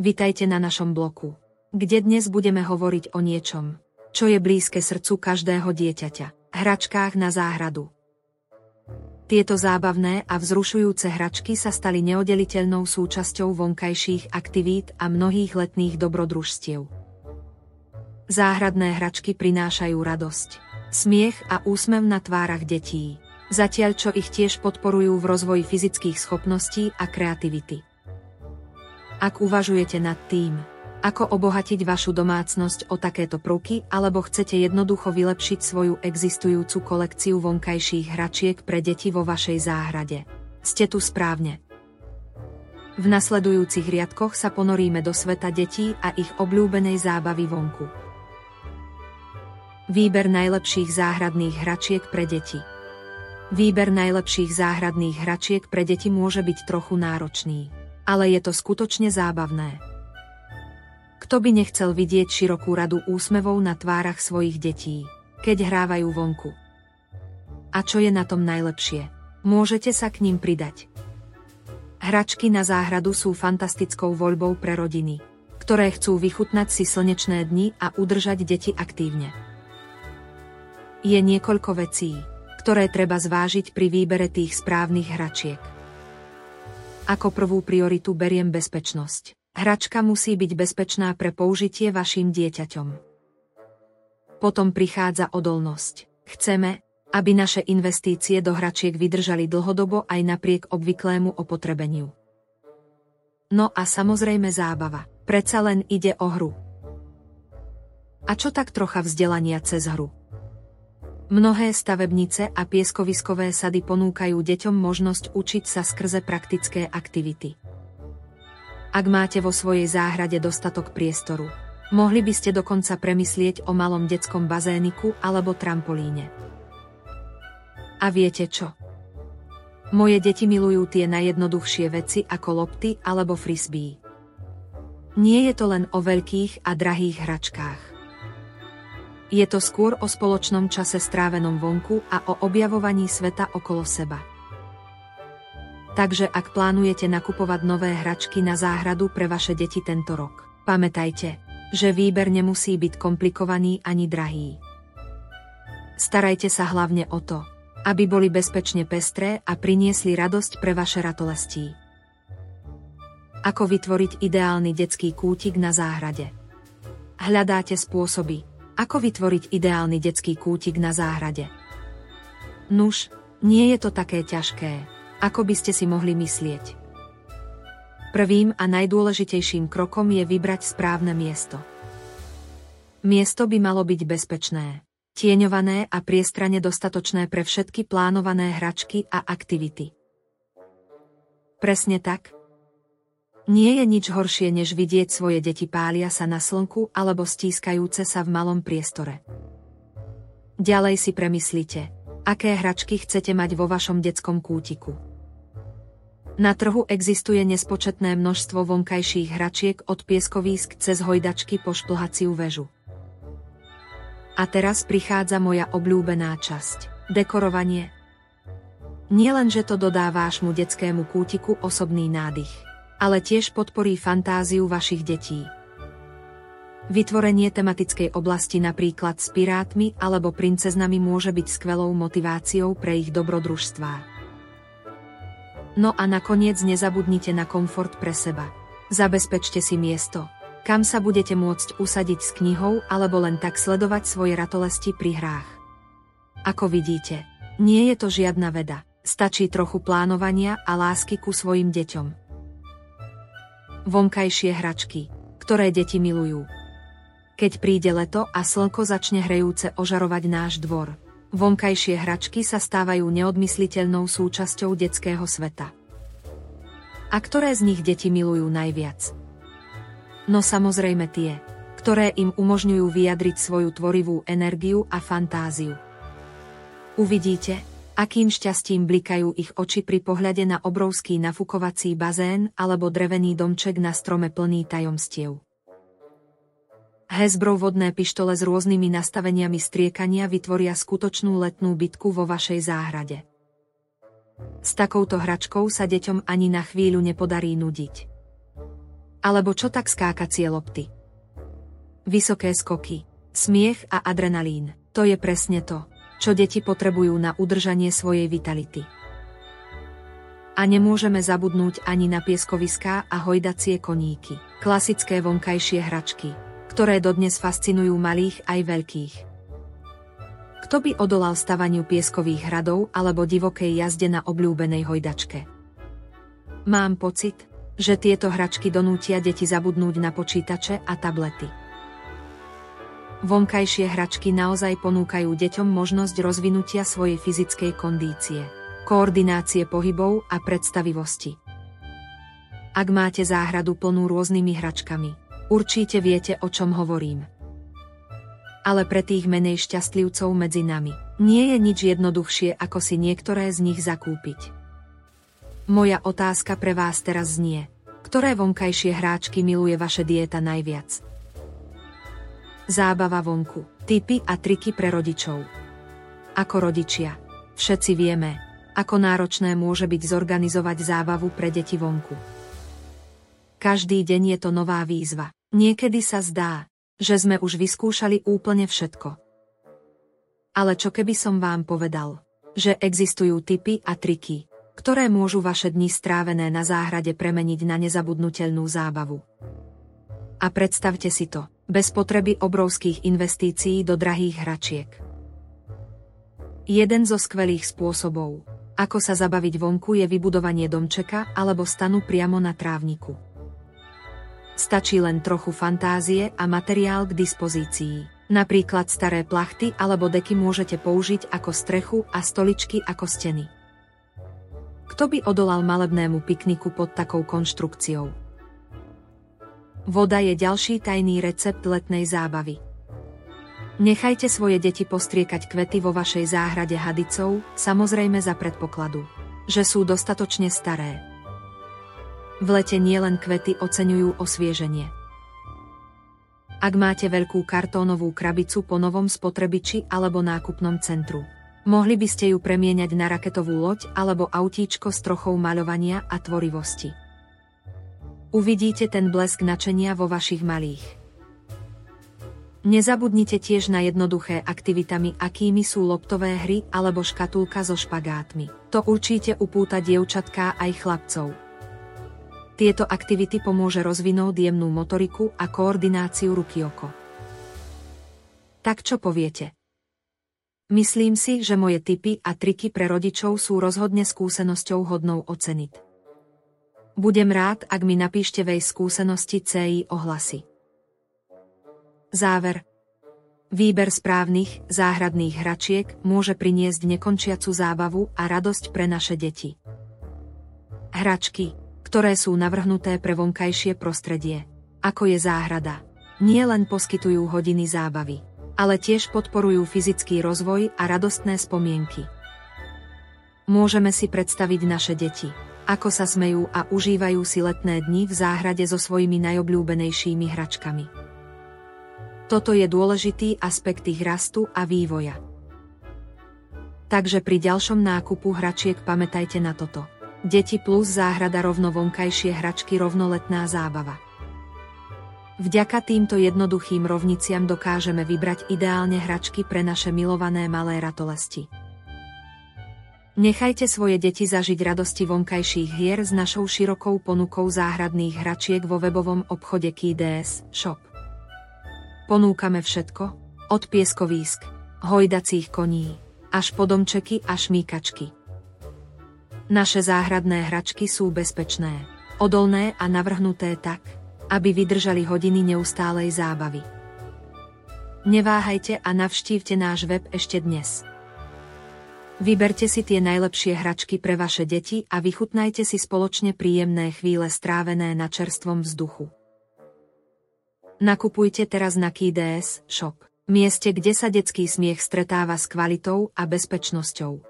Vitajte na našom bloku, kde dnes budeme hovoriť o niečom, čo je blízke srdcu každého dieťaťa, hračkách na záhradu. Tieto zábavné a vzrušujúce hračky sa stali neoddeliteľnou súčasťou vonkajších aktivít a mnohých letných dobrodružstiev. Záhradné hračky prinášajú radosť, smiech a úsmev na tvárach detí, zatiaľ čo ich tiež podporujú v rozvoji fyzických schopností a kreativity. Ak uvažujete nad tým, ako obohatiť vašu domácnosť o takéto prvky alebo chcete jednoducho vylepšiť svoju existujúcu kolekciu vonkajších hračiek pre deti vo vašej záhrade. Ste tu správne. V nasledujúcich riadkoch sa ponoríme do sveta detí a ich obľúbenej zábavy vonku. Výber najlepších záhradných hračiek pre deti. Výber najlepších záhradných hračiek pre deti môže byť trochu náročný ale je to skutočne zábavné. Kto by nechcel vidieť širokú radu úsmevov na tvárach svojich detí, keď hrávajú vonku? A čo je na tom najlepšie? Môžete sa k ním pridať. Hračky na záhradu sú fantastickou voľbou pre rodiny, ktoré chcú vychutnať si slnečné dni a udržať deti aktívne. Je niekoľko vecí, ktoré treba zvážiť pri výbere tých správnych hračiek. Ako prvú prioritu beriem bezpečnosť. Hračka musí byť bezpečná pre použitie vašim dieťaťom. Potom prichádza odolnosť. Chceme, aby naše investície do hračiek vydržali dlhodobo aj napriek obvyklému opotrebeniu. No a samozrejme zábava. Predsa len ide o hru. A čo tak trocha vzdelania cez hru? Mnohé stavebnice a pieskoviskové sady ponúkajú deťom možnosť učiť sa skrze praktické aktivity. Ak máte vo svojej záhrade dostatok priestoru, mohli by ste dokonca premyslieť o malom detskom bazéniku alebo trampolíne. A viete čo? Moje deti milujú tie najjednoduchšie veci ako lopty alebo frisbee. Nie je to len o veľkých a drahých hračkách. Je to skôr o spoločnom čase strávenom vonku a o objavovaní sveta okolo seba. Takže ak plánujete nakupovať nové hračky na záhradu pre vaše deti tento rok, pamätajte, že výber nemusí byť komplikovaný ani drahý. Starajte sa hlavne o to, aby boli bezpečne pestré a priniesli radosť pre vaše ratolestí. Ako vytvoriť ideálny detský kútik na záhrade? Hľadáte spôsoby, ako vytvoriť ideálny detský kútik na záhrade? Nuž, nie je to také ťažké, ako by ste si mohli myslieť. Prvým a najdôležitejším krokom je vybrať správne miesto. Miesto by malo byť bezpečné, tieňované a priestrane dostatočné pre všetky plánované hračky a aktivity. Presne tak, nie je nič horšie, než vidieť svoje deti pália sa na slnku alebo stískajúce sa v malom priestore. Ďalej si premyslite, aké hračky chcete mať vo vašom detskom kútiku. Na trhu existuje nespočetné množstvo vonkajších hračiek od pieskovísk cez hojdačky po šplhaciu väžu. A teraz prichádza moja obľúbená časť – dekorovanie. Nielen, že to dodá vášmu detskému kútiku osobný nádych ale tiež podporí fantáziu vašich detí. Vytvorenie tematickej oblasti napríklad s pirátmi alebo princeznami môže byť skvelou motiváciou pre ich dobrodružstvá. No a nakoniec nezabudnite na komfort pre seba. Zabezpečte si miesto, kam sa budete môcť usadiť s knihou alebo len tak sledovať svoje ratolesti pri hrách. Ako vidíte, nie je to žiadna veda, stačí trochu plánovania a lásky ku svojim deťom vonkajšie hračky, ktoré deti milujú. Keď príde leto a slnko začne hrejúce ožarovať náš dvor, vonkajšie hračky sa stávajú neodmysliteľnou súčasťou detského sveta. A ktoré z nich deti milujú najviac? No samozrejme tie, ktoré im umožňujú vyjadriť svoju tvorivú energiu a fantáziu. Uvidíte, akým šťastím blikajú ich oči pri pohľade na obrovský nafukovací bazén alebo drevený domček na strome plný tajomstiev. Hezbrov vodné pištole s rôznymi nastaveniami striekania vytvoria skutočnú letnú bitku vo vašej záhrade. S takouto hračkou sa deťom ani na chvíľu nepodarí nudiť. Alebo čo tak skákacie lopty? Vysoké skoky, smiech a adrenalín. To je presne to, čo deti potrebujú na udržanie svojej vitality. A nemôžeme zabudnúť ani na pieskoviská a hojdacie koníky, klasické vonkajšie hračky, ktoré dodnes fascinujú malých aj veľkých. Kto by odolal stavaniu pieskových hradov alebo divokej jazde na obľúbenej hojdačke? Mám pocit, že tieto hračky donútia deti zabudnúť na počítače a tablety. Vonkajšie hračky naozaj ponúkajú deťom možnosť rozvinutia svojej fyzickej kondície, koordinácie pohybov a predstavivosti. Ak máte záhradu plnú rôznymi hračkami, určite viete, o čom hovorím. Ale pre tých menej šťastlivcov medzi nami, nie je nič jednoduchšie, ako si niektoré z nich zakúpiť. Moja otázka pre vás teraz znie. Ktoré vonkajšie hráčky miluje vaše dieta najviac? Zábava vonku, typy a triky pre rodičov. Ako rodičia, všetci vieme, ako náročné môže byť zorganizovať zábavu pre deti vonku. Každý deň je to nová výzva. Niekedy sa zdá, že sme už vyskúšali úplne všetko. Ale čo keby som vám povedal, že existujú typy a triky, ktoré môžu vaše dni strávené na záhrade premeniť na nezabudnutelnú zábavu. A predstavte si to, bez potreby obrovských investícií do drahých hračiek. Jeden zo skvelých spôsobov, ako sa zabaviť vonku je vybudovanie domčeka alebo stanu priamo na trávniku. Stačí len trochu fantázie a materiál k dispozícii. Napríklad staré plachty alebo deky môžete použiť ako strechu a stoličky ako steny. Kto by odolal malebnému pikniku pod takou konštrukciou? Voda je ďalší tajný recept letnej zábavy. Nechajte svoje deti postriekať kvety vo vašej záhrade hadicou, samozrejme za predpokladu, že sú dostatočne staré. V lete nielen kvety oceňujú osvieženie. Ak máte veľkú kartónovú krabicu po novom spotrebiči alebo nákupnom centru, Mohli by ste ju premieňať na raketovú loď alebo autíčko s trochou maľovania a tvorivosti. Uvidíte ten blesk načenia vo vašich malých. Nezabudnite tiež na jednoduché aktivitami, akými sú loptové hry alebo škatulka so špagátmi. To určite upúta dievčatká aj chlapcov. Tieto aktivity pomôže rozvinúť jemnú motoriku a koordináciu ruky oko. Tak čo poviete? Myslím si, že moje tipy a triky pre rodičov sú rozhodne skúsenosťou hodnou oceniť. Budem rád, ak mi napíšte vej skúsenosti CI ohlasy. Záver. Výber správnych, záhradných hračiek môže priniesť nekončiacu zábavu a radosť pre naše deti. Hračky, ktoré sú navrhnuté pre vonkajšie prostredie, ako je záhrada, nie len poskytujú hodiny zábavy ale tiež podporujú fyzický rozvoj a radostné spomienky. Môžeme si predstaviť naše deti, ako sa smejú a užívajú si letné dni v záhrade so svojimi najobľúbenejšími hračkami. Toto je dôležitý aspekt ich rastu a vývoja. Takže pri ďalšom nákupu hračiek pamätajte na toto. Deti plus záhrada rovno vonkajšie hračky rovnoletná zábava. Vďaka týmto jednoduchým rovniciam dokážeme vybrať ideálne hračky pre naše milované malé ratolesti. Nechajte svoje deti zažiť radosti vonkajších hier s našou širokou ponukou záhradných hračiek vo webovom obchode KDS Shop. Ponúkame všetko, od pieskovísk, hojdacích koní, až po domčeky a šmíkačky. Naše záhradné hračky sú bezpečné, odolné a navrhnuté tak, aby vydržali hodiny neustálej zábavy. Neváhajte a navštívte náš web ešte dnes. Vyberte si tie najlepšie hračky pre vaše deti a vychutnajte si spoločne príjemné chvíle strávené na čerstvom vzduchu. Nakupujte teraz na KDS Shop, mieste, kde sa detský smiech stretáva s kvalitou a bezpečnosťou.